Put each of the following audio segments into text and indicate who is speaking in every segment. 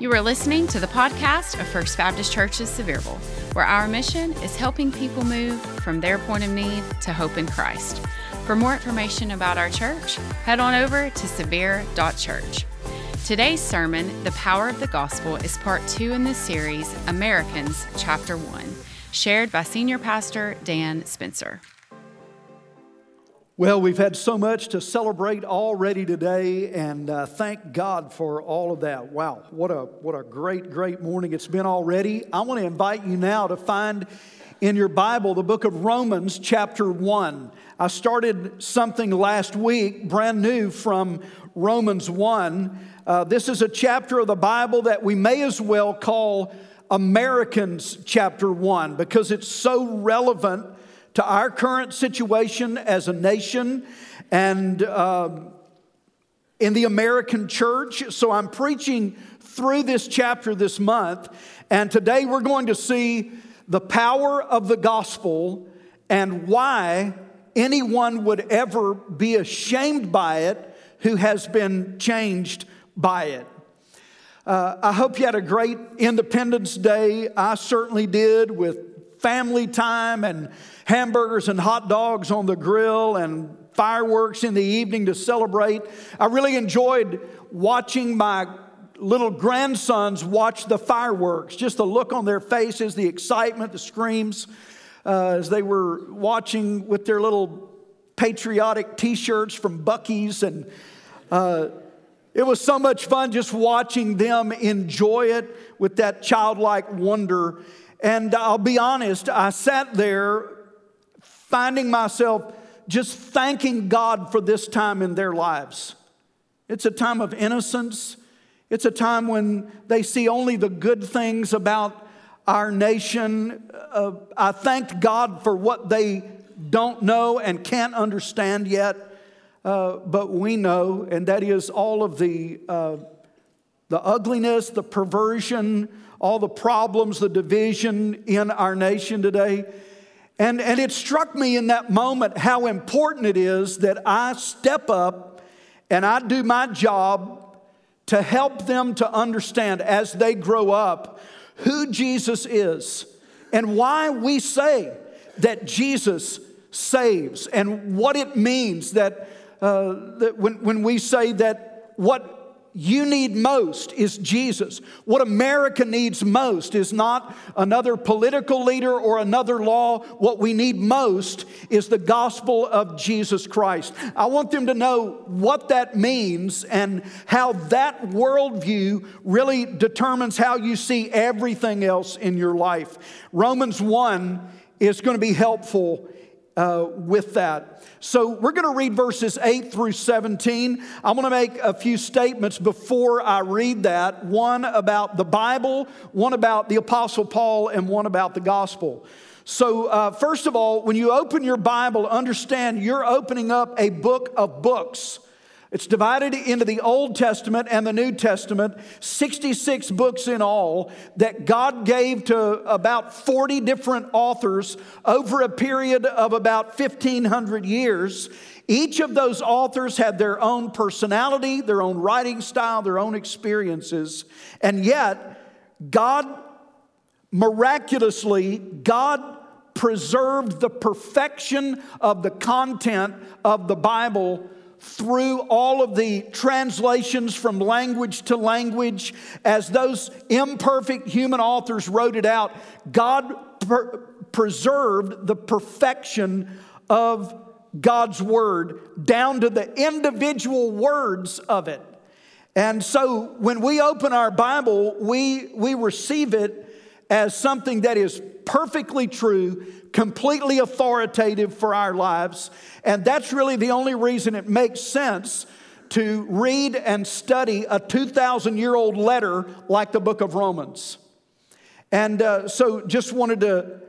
Speaker 1: You are listening to the podcast of First Baptist Church of Sevierville, where our mission is helping people move from their point of need to hope in Christ. For more information about our church, head on over to severe.church. Today's sermon, The Power of the Gospel, is part two in the series, Americans, Chapter 1, shared by Senior Pastor Dan Spencer.
Speaker 2: Well, we've had so much to celebrate already today, and uh, thank God for all of that. Wow, what a, what a great, great morning it's been already. I want to invite you now to find in your Bible the book of Romans, chapter 1. I started something last week, brand new from Romans 1. Uh, this is a chapter of the Bible that we may as well call Americans, chapter 1, because it's so relevant to our current situation as a nation and um, in the American church. So I'm preaching through this chapter this month, and today we're going to see the power of the gospel and why anyone would ever be ashamed by it who has been changed by it. Uh, I hope you had a great Independence Day. I certainly did with family time and hamburgers and hot dogs on the grill and fireworks in the evening to celebrate. I really enjoyed watching my little grandsons watch the fireworks, just the look on their faces, the excitement, the screams uh, as they were watching with their little patriotic t shirts from Buc-ee's. And uh, it was so much fun just watching them enjoy it with that childlike wonder. And I'll be honest, I sat there finding myself just thanking God for this time in their lives. It's a time of innocence. It's a time when they see only the good things about our nation. Uh, I thanked God for what they don't know and can't understand yet, uh, but we know, and that is all of the, uh, the ugliness, the perversion, all the problems, the division in our nation today. And, and it struck me in that moment how important it is that I step up and I do my job to help them to understand as they grow up who Jesus is and why we say that Jesus saves and what it means that, uh, that when, when we say that what you need most is Jesus. What America needs most is not another political leader or another law. What we need most is the gospel of Jesus Christ. I want them to know what that means and how that worldview really determines how you see everything else in your life. Romans 1 is going to be helpful uh, with that. So we're going to read verses 8 through 17. I'm going to make a few statements before I read that one about the Bible, one about the Apostle Paul, and one about the gospel. So, uh, first of all, when you open your Bible, understand you're opening up a book of books. It's divided into the Old Testament and the New Testament, 66 books in all that God gave to about 40 different authors over a period of about 1,500 years. Each of those authors had their own personality, their own writing style, their own experiences, and yet God miraculously, God preserved the perfection of the content of the Bible through all of the translations from language to language, as those imperfect human authors wrote it out, God per- preserved the perfection of God's word down to the individual words of it. And so when we open our Bible, we, we receive it as something that is perfectly true, completely authoritative for our lives. And that's really the only reason it makes sense to read and study a 2,000 year old letter like the book of Romans. And uh, so just wanted to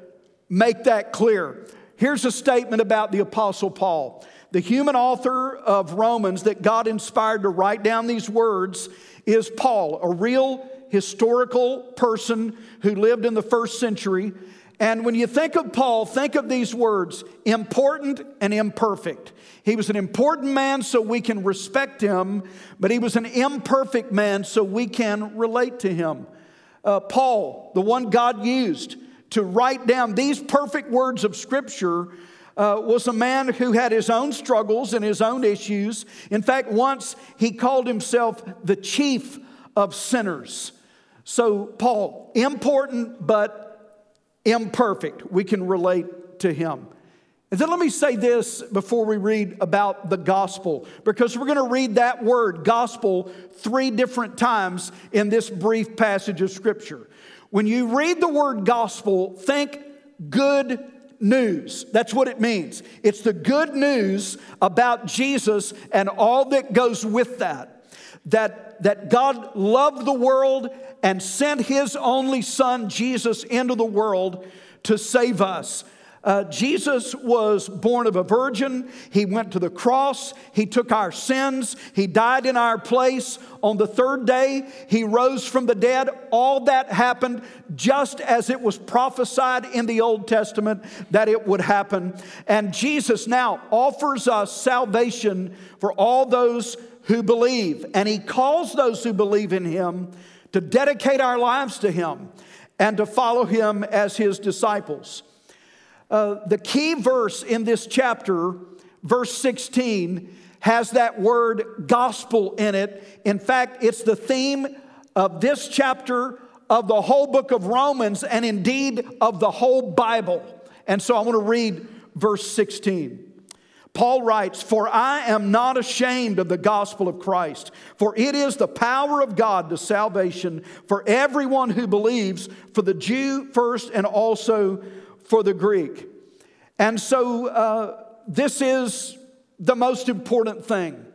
Speaker 2: make that clear. Here's a statement about the Apostle Paul. The human author of Romans that God inspired to write down these words is Paul, a real historical person who lived in the first century And when you think of Paul, think of these words important and imperfect. He was an important man, so we can respect him, but he was an imperfect man, so we can relate to him. Uh, Paul, the one God used to write down these perfect words of Scripture, uh, was a man who had his own struggles and his own issues. In fact, once he called himself the chief of sinners. So, Paul, important but imperfect. We can relate to him. And then let me say this before we read about the gospel, because we're going to read that word, gospel, three different times in this brief passage of scripture. When you read the word gospel, think good news. That's what it means. It's the good news about Jesus and all that goes with that. That, that God loved the world and sent his only son, Jesus, into the world to save us. Uh, Jesus was born of a virgin. He went to the cross. He took our sins. He died in our place. On the third day, he rose from the dead. All that happened just as it was prophesied in the Old Testament that it would happen. And Jesus now offers us salvation for all those who believe. And he calls those who believe in him to dedicate our lives to him and to follow him as his disciples. Uh, the key verse in this chapter, verse 16, has that word gospel in it. In fact, it's the theme of this chapter, of the whole book of Romans, and indeed of the whole Bible. And so I want to read verse 16. Paul writes, For I am not ashamed of the gospel of Christ, for it is the power of God to salvation for everyone who believes, for the Jew first and also for the Greek. And so uh, this is the most important thing.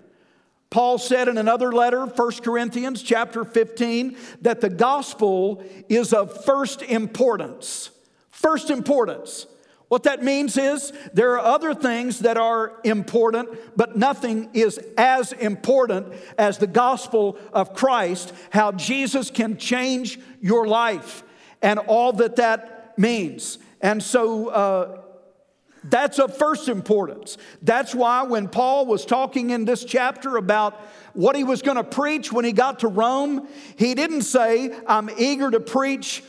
Speaker 2: Paul said in another letter, 1 Corinthians chapter 15, that the gospel is of first importance. First importance. What that means is there are other things that are important, but nothing is as important as the gospel of Christ, how Jesus can change your life and all that that means. And so uh, that's of first importance. That's why when Paul was talking in this chapter about what he was going to preach when he got to Rome, he didn't say, I'm eager to preach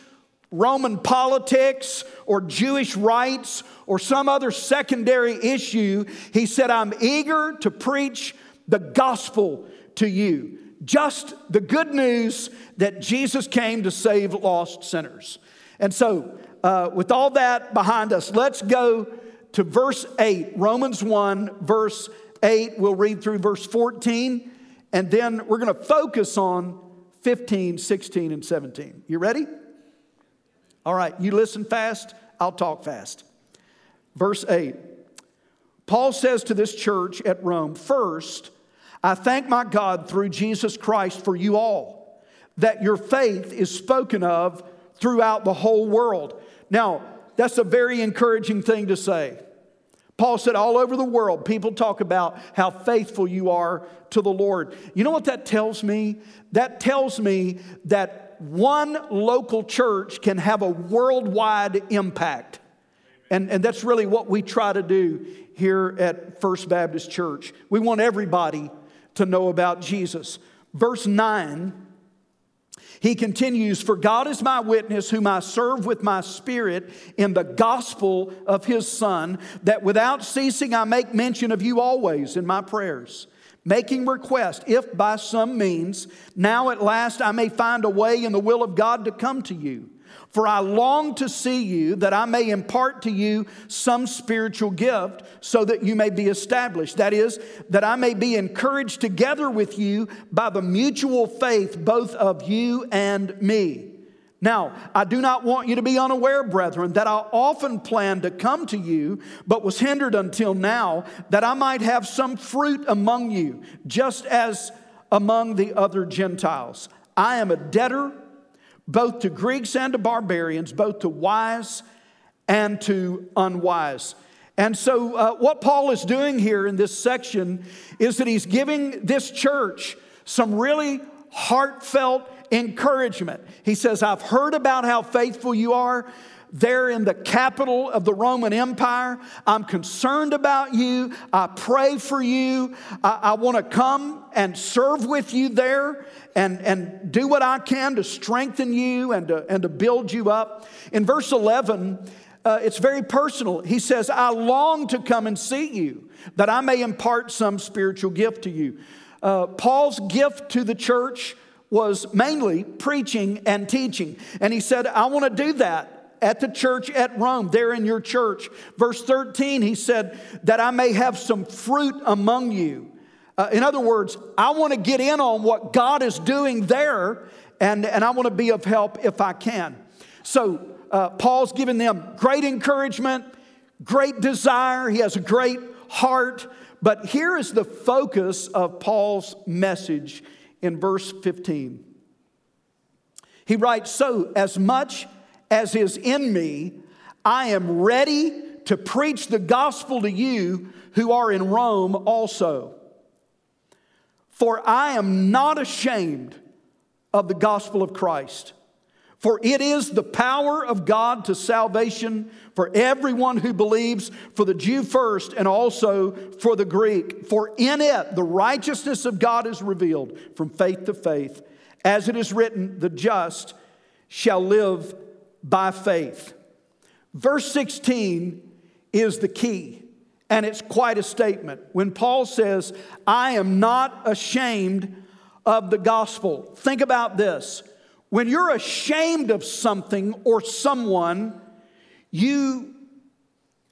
Speaker 2: Roman politics or Jewish rights or some other secondary issue. He said, I'm eager to preach the gospel to you. Just the good news that Jesus came to save lost sinners. And so uh, with all that behind us, let's go to verse 8, Romans 1, verse 8. We'll read through verse 14, and then we're going to focus on 15, 16, and 17. You ready? All right, you listen fast, I'll talk fast. Verse 8 Paul says to this church at Rome, First, I thank my God through Jesus Christ for you all, that your faith is spoken of throughout the whole world. Now, that's a very encouraging thing to say. Paul said, all over the world, people talk about how faithful you are to the Lord. You know what that tells me? That tells me that one local church can have a worldwide impact. And, and that's really what we try to do here at First Baptist Church. We want everybody to know about Jesus. Verse 9 he continues, For God is my witness, whom I serve with my spirit in the gospel of his Son, that without ceasing I make mention of you always in my prayers, making request, if by some means now at last I may find a way in the will of God to come to you. For I long to see you that I may impart to you some spiritual gift so that you may be established. That is, that I may be encouraged together with you by the mutual faith both of you and me. Now, I do not want you to be unaware, brethren, that I often planned to come to you, but was hindered until now, that I might have some fruit among you, just as among the other Gentiles. I am a debtor both to Greeks and to barbarians, both to wise and to unwise. And so, uh, what Paul is doing here in this section is that he's giving this church some really heartfelt encouragement. He says, I've heard about how faithful you are. there in the capital of the Roman Empire. I'm concerned about you. I pray for you. I, I want to come and serve with you there and, and do what I can to strengthen you and to, and to build you up. In verse 11, uh, it's very personal. He says, I long to come and see you, that I may impart some spiritual gift to you. Uh, Paul's gift to the church was mainly preaching and teaching. And he said, I want to do that at the church at Rome, there in your church. Verse 13, he said, that I may have some fruit among you. Uh, in other words, I want to get in on what God is doing there, and, and I want to be of help if I can. So, uh, Paul's giving them great encouragement, great desire. He has a great heart. But here is the focus of Paul's message in verse 15. He writes, So, as much as is in me, I am ready to preach the gospel to you who are in Rome also. For I am not ashamed of the gospel of Christ. For it is the power of God to salvation for everyone who believes, for the Jew first and also for the Greek. For in it the righteousness of God is revealed from faith to faith. As it is written, the just shall live by faith. Verse 16 is the key, and it's quite a statement. When Paul says, I am not ashamed of the gospel, think about this. When you're ashamed of something or someone, you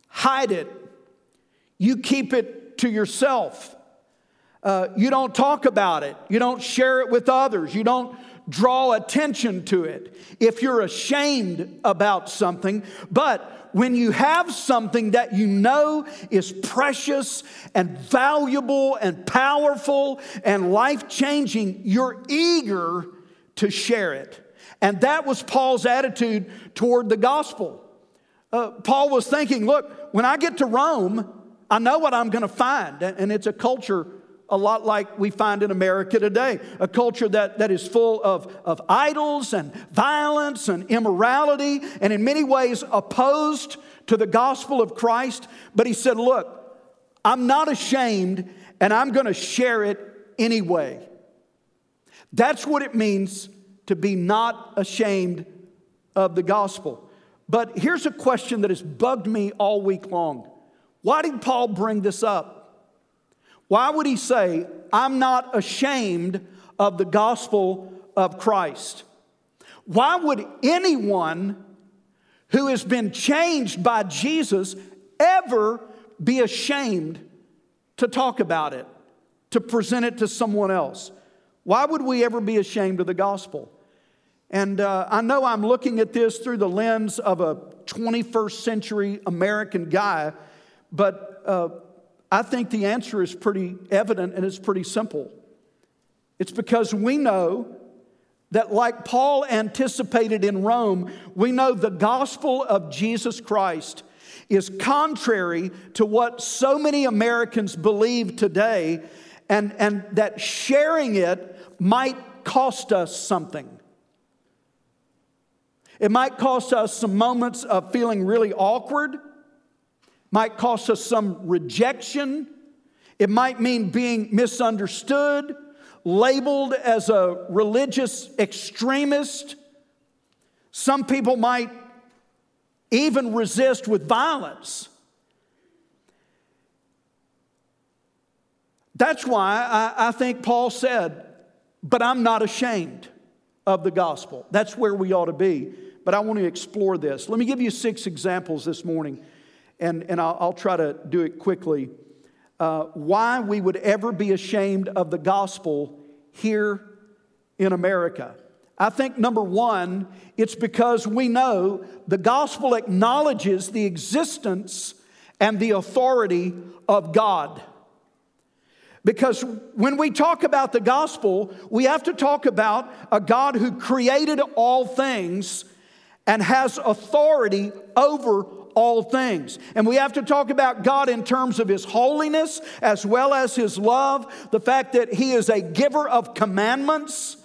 Speaker 2: hide it, you keep it to yourself. Uh, you don't talk about it, you don't share it with others, you don't draw attention to it if you're ashamed about something. But when you have something that you know is precious and valuable and powerful and life changing, you're eager to share it. And that was Paul's attitude toward the gospel. Uh, Paul was thinking, look, when I get to Rome, I know what I'm going to find. And it's a culture a lot like we find in America today a culture that, that is full of, of idols and violence and immorality, and in many ways opposed to the gospel of Christ. But he said, Look, I'm not ashamed, and I'm going to share it anyway. That's what it means to be not ashamed of the gospel. But here's a question that has bugged me all week long. Why did Paul bring this up? Why would he say, I'm not ashamed of the gospel of Christ? Why would anyone who has been changed by Jesus ever be ashamed to talk about it, to present it to someone else? Why would we ever be ashamed of the gospel? And uh, I know I'm looking at this through the lens of a 21st century American guy, but uh, I think the answer is pretty evident and it's pretty simple. It's because we know that, like Paul anticipated in Rome, we know the gospel of Jesus Christ is contrary to what so many Americans believe today, and, and that sharing it might cost us something. It might cost us some moments of feeling really awkward, might cost us some rejection. It might mean being misunderstood, labeled as a religious extremist. Some people might even resist with violence. That's why I, I think Paul said, but I'm not ashamed of the gospel. That's where we ought to be. But I want to explore this. Let me give you six examples this morning, and, and I'll, I'll try to do it quickly. Uh, why we would ever be ashamed of the gospel here in America. I think number one, it's because we know the gospel acknowledges the existence and the authority of God. Because when we talk about the gospel, we have to talk about a God who created all things and has authority over all things. And we have to talk about God in terms of His holiness as well as His love, the fact that He is a giver of commandments,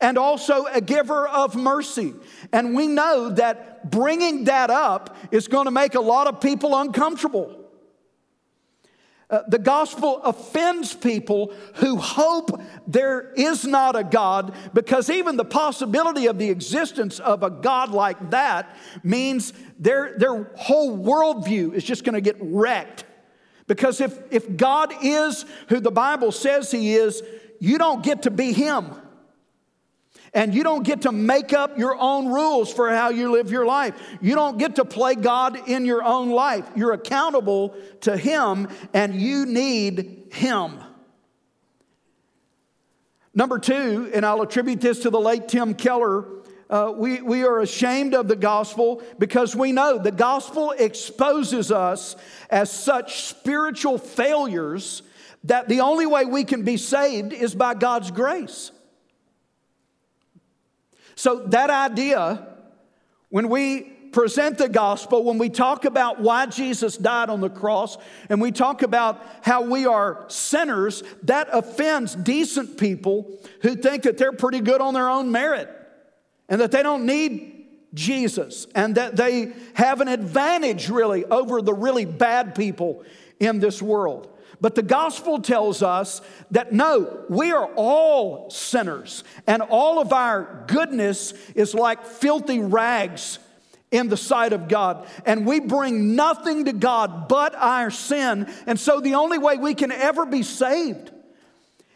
Speaker 2: and also a giver of mercy. And we know that bringing that up is going to make a lot of people uncomfortable. Uh, the gospel offends people who hope there is not a God because even the possibility of the existence of a God like that means their, their whole worldview is just going to get wrecked. Because if, if God is who the Bible says He is, you don't get to be Him. And you don't get to make up your own rules for how you live your life. You don't get to play God in your own life. You're accountable to Him and you need Him. Number two, and I'll attribute this to the late Tim Keller. Uh, we, we are ashamed of the gospel because we know the gospel exposes us as such spiritual failures that the only way we can be saved is by God's grace. So, that idea, when we present the gospel, when we talk about why Jesus died on the cross, and we talk about how we are sinners, that offends decent people who think that they're pretty good on their own merit and that they don't need Jesus and that they have an advantage really over the really bad people in this world. But the gospel tells us that no, we are all sinners, and all of our goodness is like filthy rags in the sight of God. And we bring nothing to God but our sin. And so the only way we can ever be saved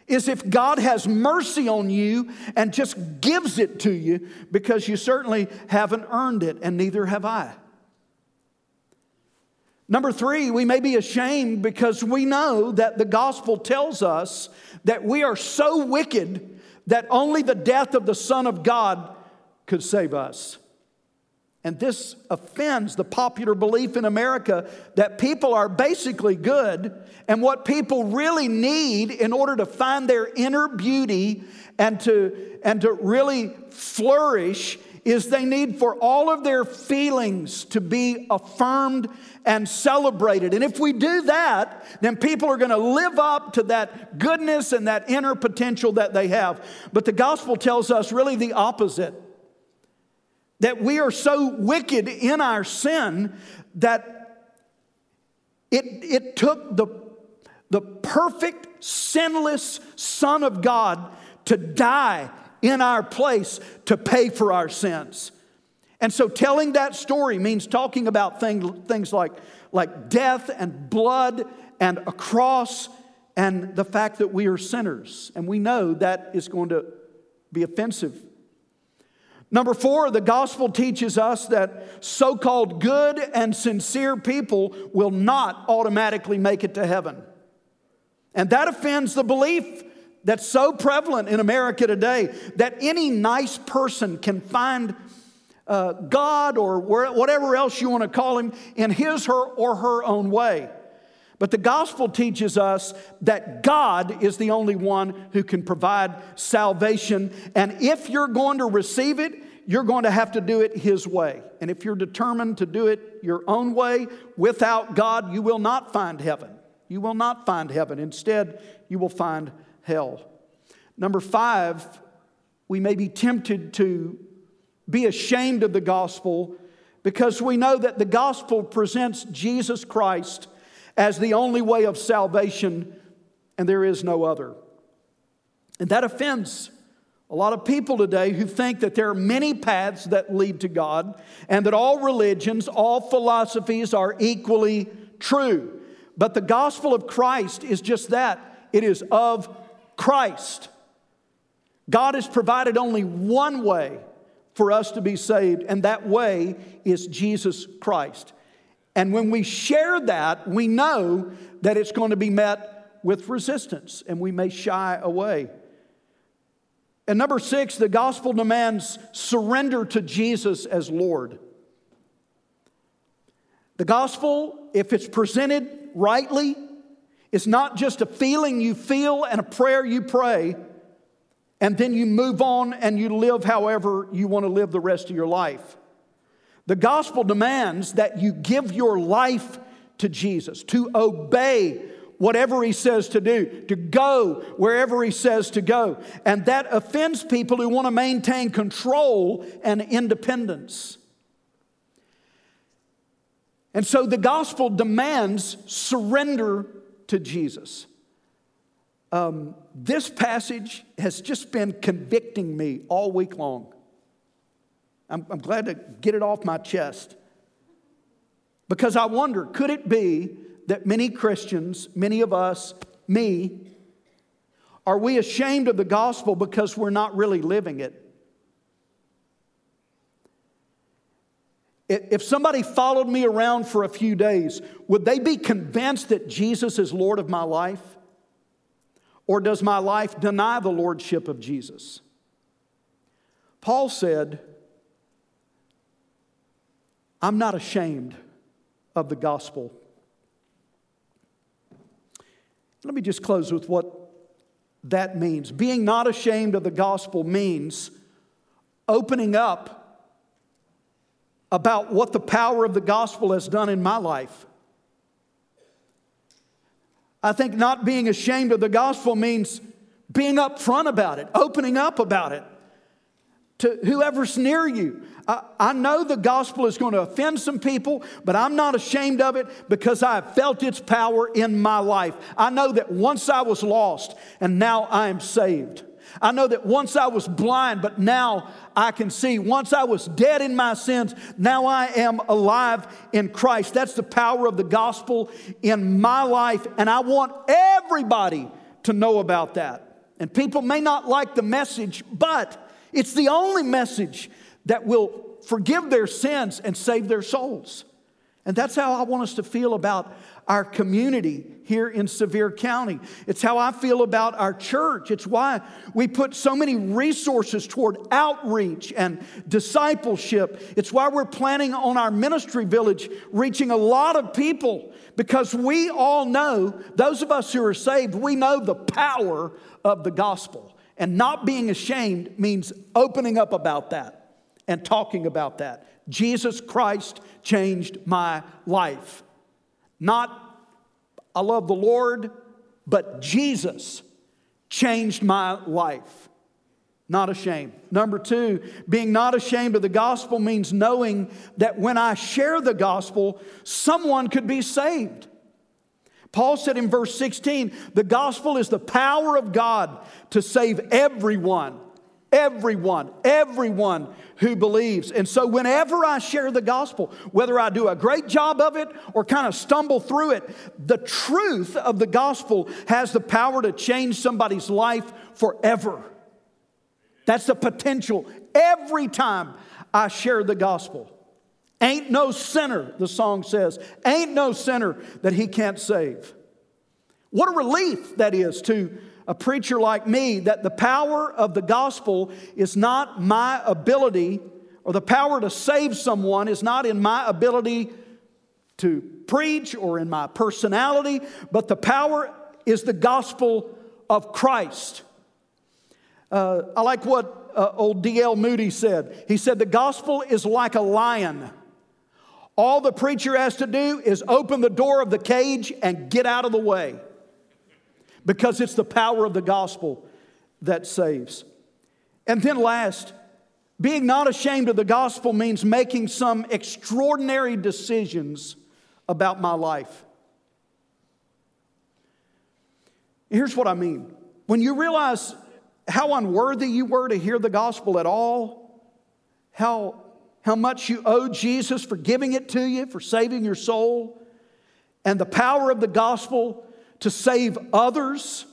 Speaker 2: is if God has mercy on you and just gives it to you because you certainly haven't earned it, and neither have I. Number three, we may be ashamed because we know that the gospel tells us that we are so wicked that only the death of the Son of God could save us. And this offends the popular belief in America that people are basically good, and what people really need in order to find their inner beauty and to, and to really flourish is they need for all of their feelings to be affirmed and celebrated. And if we do that, then people are going to live up to that goodness and that inner potential that they have. But the gospel tells us really the opposite that we are so wicked in our sin that it, it took the, the perfect, sinless Son of God to die in our place to pay for our sins. And so telling that story means talking about thing, things like, like death and blood and a cross and the fact that we are sinners. And we know that is going to be offensive. Number four, the gospel teaches us that so called good and sincere people will not automatically make it to heaven. And that offends the belief that's so prevalent in America today that any nice person can find uh, God or whatever else you want to call him in his her or her own way. But the gospel teaches us that God is the only one who can provide salvation. And if you're going to receive it, you're going to have to do it His way. And if you're determined to do it your own way without God, you will not find heaven. You will not find heaven. Instead, you will find hell. Number five, we may be tempted to be ashamed of the gospel because we know that the gospel presents Jesus Christ as the only way of salvation and there is no other. And that offends a lot of people today who think that there are many paths that lead to God and that all religions, all philosophies are equally true. But the gospel of Christ is just that it is of Christ. God has provided only one way for us to be saved, and that way is Jesus Christ. And when we share that, we know that it's going to be met with resistance, and we may shy away. And number six, the gospel demands surrender to Jesus as Lord. The gospel, if it's presented rightly, is not just a feeling you feel and a prayer you pray, and then you move on and you live however you want to live the rest of your life. The gospel demands that you give your life to Jesus, to obey whatever he says to do, to go wherever he says to go. And that offends people who want to maintain control and independence. And so the gospel demands surrender to Jesus. Um, this passage has just been convicting me all week long. I'm, I'm glad to get it off my chest. Because I wonder could it be that many Christians, many of us, me, are we ashamed of the gospel because we're not really living it? If somebody followed me around for a few days, would they be convinced that Jesus is Lord of my life? Or does my life deny the lordship of Jesus? Paul said, I'm not ashamed of the gospel. Let me just close with what that means. Being not ashamed of the gospel means opening up about what the power of the gospel has done in my life. I think not being ashamed of the gospel means being upfront about it, opening up about it to whoever's near you. I, I, know the gospel is going to offend some people, but I'm not ashamed of it because I have felt its power in my life. I know that once I was lost and now I am saved. I know that once I was blind, but now I can see. Once I was dead in my sins, now I am alive in Christ. That's the power of the gospel in my life, and I want everybody to know about that. And people may not like the message, but it's the only message that will forgive their sins and save their souls. And that's how I want us to feel about our community here in Sevier County. It's how I feel about our church. It's why we put so many resources toward outreach and discipleship. It's why we're planning on our ministry village reaching a lot of people because we all know, those of us who are saved, we know the power of the gospel. And not being ashamed means opening up about that and talking about that. Jesus Christ changed my life. Not, I love the Lord, but Jesus changed my life. Not ashamed. Number two, being not ashamed of the gospel means knowing that when I share the gospel, someone could be saved. Paul said in verse 16, the gospel is the power of God to save everyone, everyone, everyone who believes. And so, whenever I share the gospel, whether I do a great job of it or kind of stumble through it, the truth of the gospel has the power to change somebody's life forever. That's the potential every time I share the gospel. Ain't no sinner, the song says, ain't no sinner that he can't save. What a relief that is to a preacher like me that the power of the gospel is not my ability, or the power to save someone is not in my ability to preach or in my personality, but the power is the gospel of Christ. Uh, I like what uh, old D.L. Moody said. He said, The gospel is like a lion. All the preacher has to do is open the door of the cage and get out of the way because it's the power of the gospel that saves. And then, last, being not ashamed of the gospel means making some extraordinary decisions about my life. Here's what I mean when you realize how unworthy you were to hear the gospel at all, how, how much you owe Jesus for giving it to you, for saving your soul, and the power of the gospel to save others,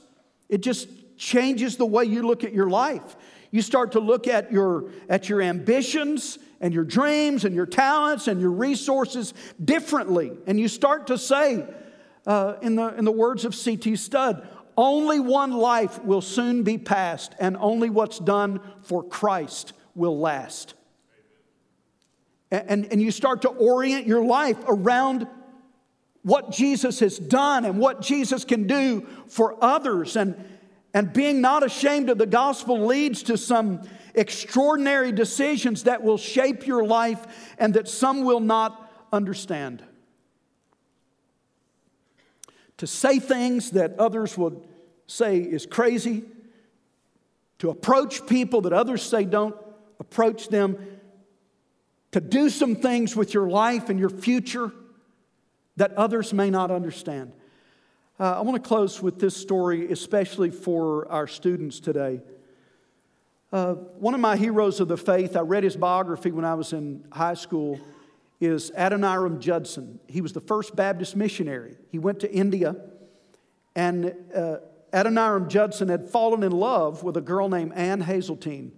Speaker 2: it just changes the way you look at your life. You start to look at your, at your ambitions and your dreams and your talents and your resources differently. And you start to say, uh, in, the, in the words of C.T. Studd, only one life will soon be passed, and only what's done for Christ will last. And, and, and you start to orient your life around what Jesus has done and what Jesus can do for others. And, and being not ashamed of the gospel leads to some extraordinary decisions that will shape your life and that some will not understand. to say things that others would say is crazy, to approach people that others say don't approach them, to do some things with your life and your future that others may not understand. Uh, I want to close with this story, especially for our students today. Uh, one of my heroes of the faith, I read his biography when I was in high school, is Adoniram Judson. He was the first Baptist missionary. He went to India, and uh, Adoniram Judson had fallen in love with a girl named Ann Hasseltine,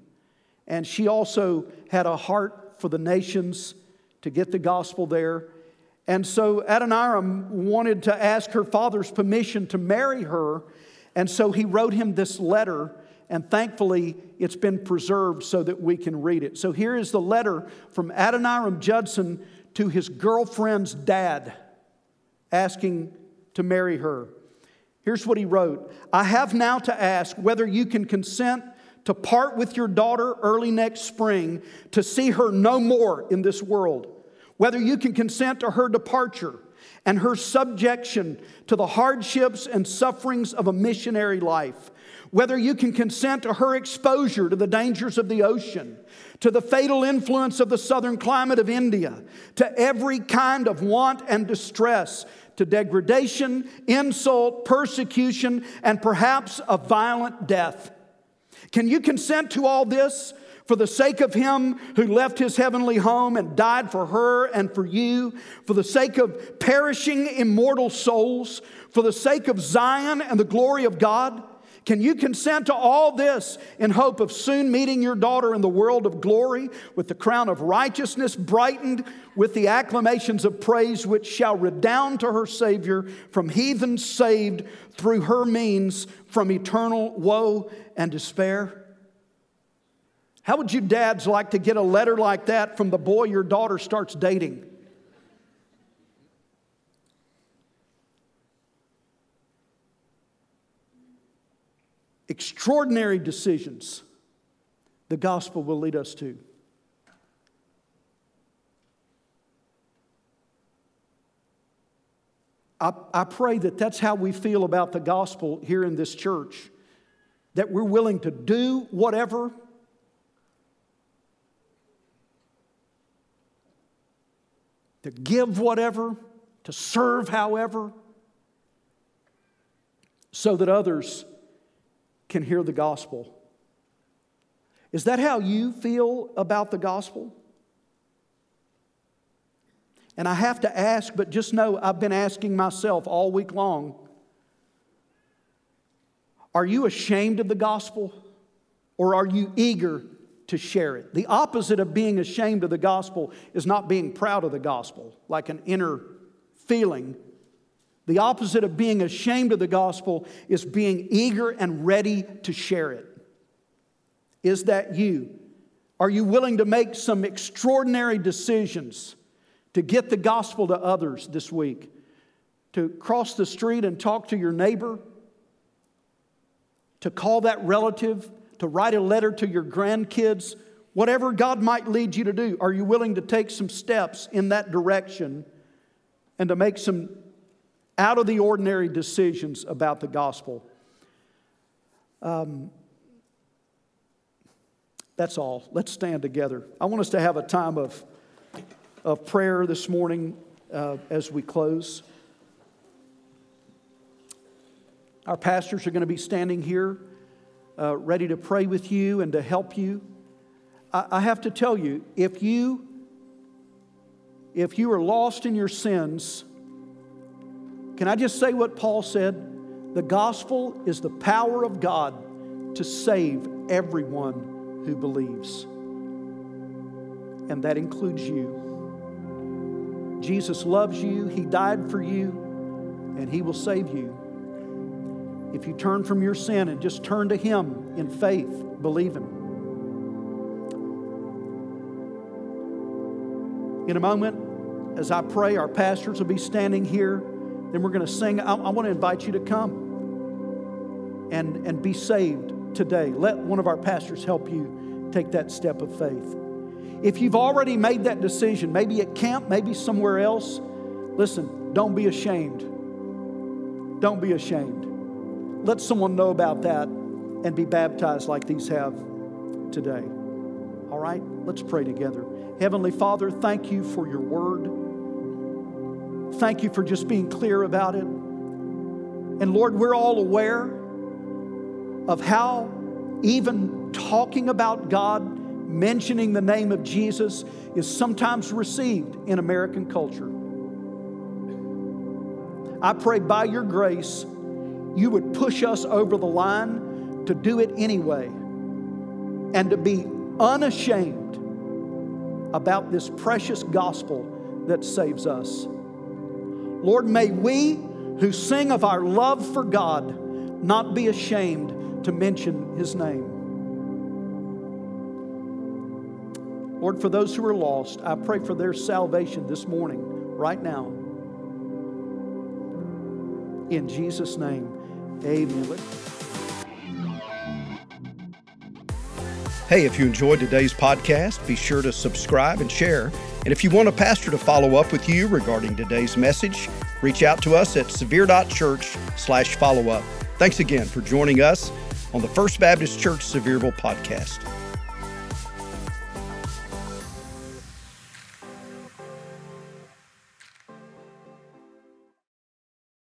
Speaker 2: And she also had a heart for the nations to get the gospel there. And so Adoniram wanted to ask her father's permission to marry her. And so he wrote him this letter. And thankfully, it's been preserved so that we can read it. So here is the letter from Adoniram Judson to his girlfriend's dad asking to marry her. Here's what he wrote I have now to ask whether you can consent to part with your daughter early next spring to see her no more in this world whether you can consent to her departure and her subjection to the hardships and sufferings of a missionary life, whether you can consent to her exposure to the dangers of the ocean, to the fatal influence of the southern climate of India, to every kind of want and distress, to degradation, insult, persecution, and perhaps a violent death. Can you consent to all this for the sake of him who left his heavenly home and died for her and for you, for the sake of perishing immortal souls, for the sake of Zion and the glory of God? Can you consent to all this in hope of soon meeting your daughter in the world of glory with the crown of righteousness brightened with the acclamations of praise which shall redound to her Savior from heathens saved through her means from eternal woe and despair? How would you dads like to get a letter like that from the boy your daughter starts dating? Extraordinary decisions the gospel will lead us to. I, I, pray that that's how we feel about the gospel here in this church. That we're willing to do whatever to give whatever, to serve however, so that others can hear the gospel. Is that how you feel about the gospel? And I have to ask, but just know I've been asking myself all week long are you ashamed of the gospel or are you eager to share it. The opposite of being ashamed of the gospel is not being proud of the gospel, like an inner feeling. The opposite of being ashamed of the gospel is being eager and ready to share it. Is that you? Are you willing to make some extraordinary decisions to get the gospel to others this week? To cross the street and talk to your neighbor? To call that relative to write a letter to your grandkids, whatever God might lead you to do, are you willing to take some steps in that direction and to make some out of the ordinary decisions about the gospel? Um, that's all. Let's stand together. I want us to have a time of, of prayer this morning uh, as we close. Our pastors are going to be standing here uh, ready to pray with you and to help you. I, I have to tell you, if you if you are lost in your sins, can I just say what Paul said? The gospel is the power of God to save everyone who believes. And that includes you. Jesus loves you, He died for you, and He will save you. If you turn from your sin and just turn to Him in faith, believe Him. In a moment, as I pray, our pastors will be standing here. Then we're going to sing. I, I want to invite you to come and, and be saved today. Let one of our pastors help you take that step of faith. If you've already made that decision, maybe at camp, maybe somewhere else, listen, don't be ashamed Don't be ashamed. Let someone know about that and be baptized like these have today. All right, let's pray together. Heavenly Father, thank you for your word. Thank you for just being clear about it. And Lord, we're all aware of how even talking about God, mentioning the name of Jesus, is sometimes received in American culture. I pray by your grace, you would push us over the line to do it anyway and to be unashamed about this precious gospel that saves us. Lord, may we who sing of our love for God not be ashamed to mention his name. Lord, for those who are lost, I pray for their salvation this morning, right now. In Jesus' name, amen.
Speaker 3: Hey, if you enjoyed today's podcast, be sure to subscribe and share. And if you want a pastor to follow up with you regarding today's message, reach out to us at severe.church slash follow up. Thanks again for joining us on the First Baptist Church Sevierville podcast.